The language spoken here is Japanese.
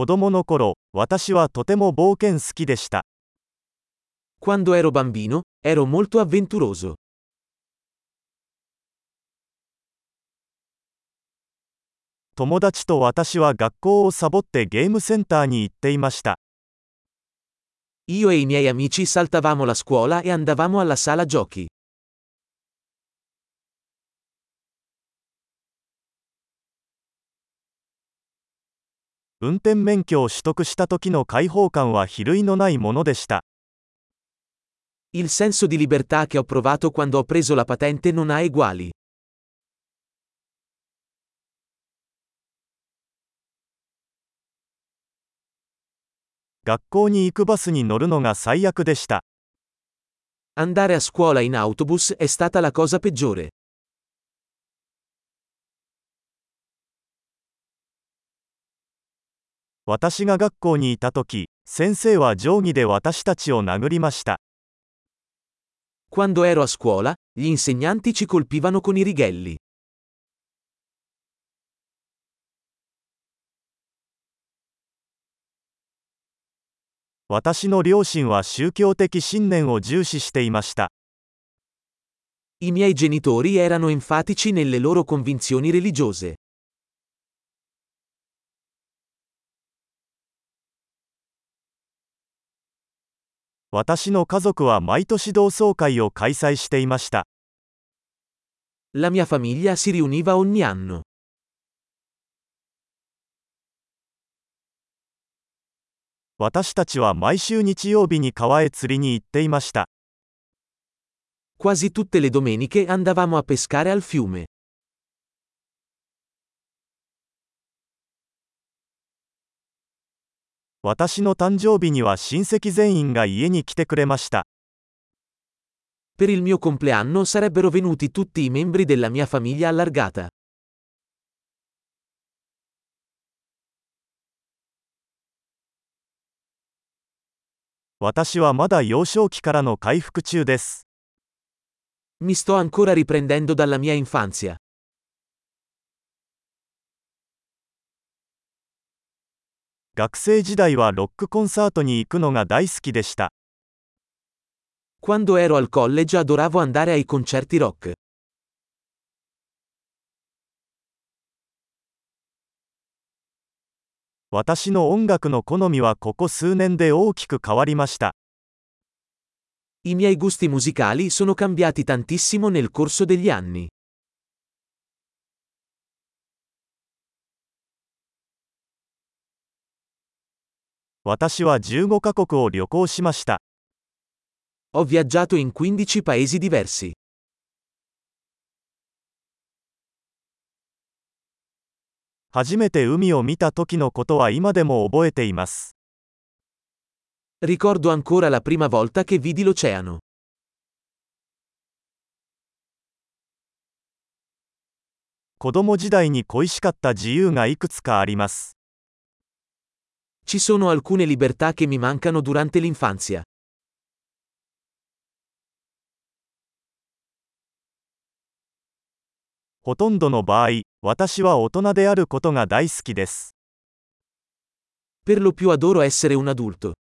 子供の頃、私はとても冒険好きでした。Quando ero bambino, ero molto avventuroso. 友達と私は学校をサボってゲームセンターに行っていました。Io e i miei amici saltavamo la scuola e andavamo alla sala giochi. 運転免許を取得した時の解放感は比類のないものでした。Il senso di libertà che ho provato quando ho preso la patente non ha eguali. 学校に行くバスに乗るのが最悪でした。Andare a scuola in autobus è stata la cosa peggiore. 私が学校にいた時、先生は定規で私たちを殴りました。Quando ero a scuola, gli insegnanti ci colpivano con i righelli. 私の両親は宗教的信念を重視していました。I miei genitori erano enfatici nelle loro convinzioni religiose. 私の家族は毎年同窓会を開催していました。La mia famiglia si riuniva ogni anno. 私たちは毎週日曜日に川へ釣りに行っていました。Quasi tutte le domeniche andavamo a pescare al fiume. 私の誕生日には親戚全員が家に来てくれました。Per il mio compleanno sarebbero venuti tutti i membri della mia famiglia allargata. 私はまだ幼少期からの回復中です。Mi sto ancora riprendendo dalla mia infanzia. 学生時代はロックコンサートに行くのが大好きでした。Quando ero al college adoravo andare ai concerti rock. 私の音楽の好みはここ数年で大きく変わりました。I miei gusti musicali sono cambiati tantissimo nel corso degli anni. 私は15カ国を旅行しました。Ho viaggiato in 15 paesi diversi. 初めて海を見た時のことは今でも覚えています。Ricordo ancora la prima volta che vidi l'oceano. 子供時代に恋しかった自由がいくつかあります。Ci sono alcune libertà che mi mancano durante l'infanzia. Per lo più adoro essere un adulto.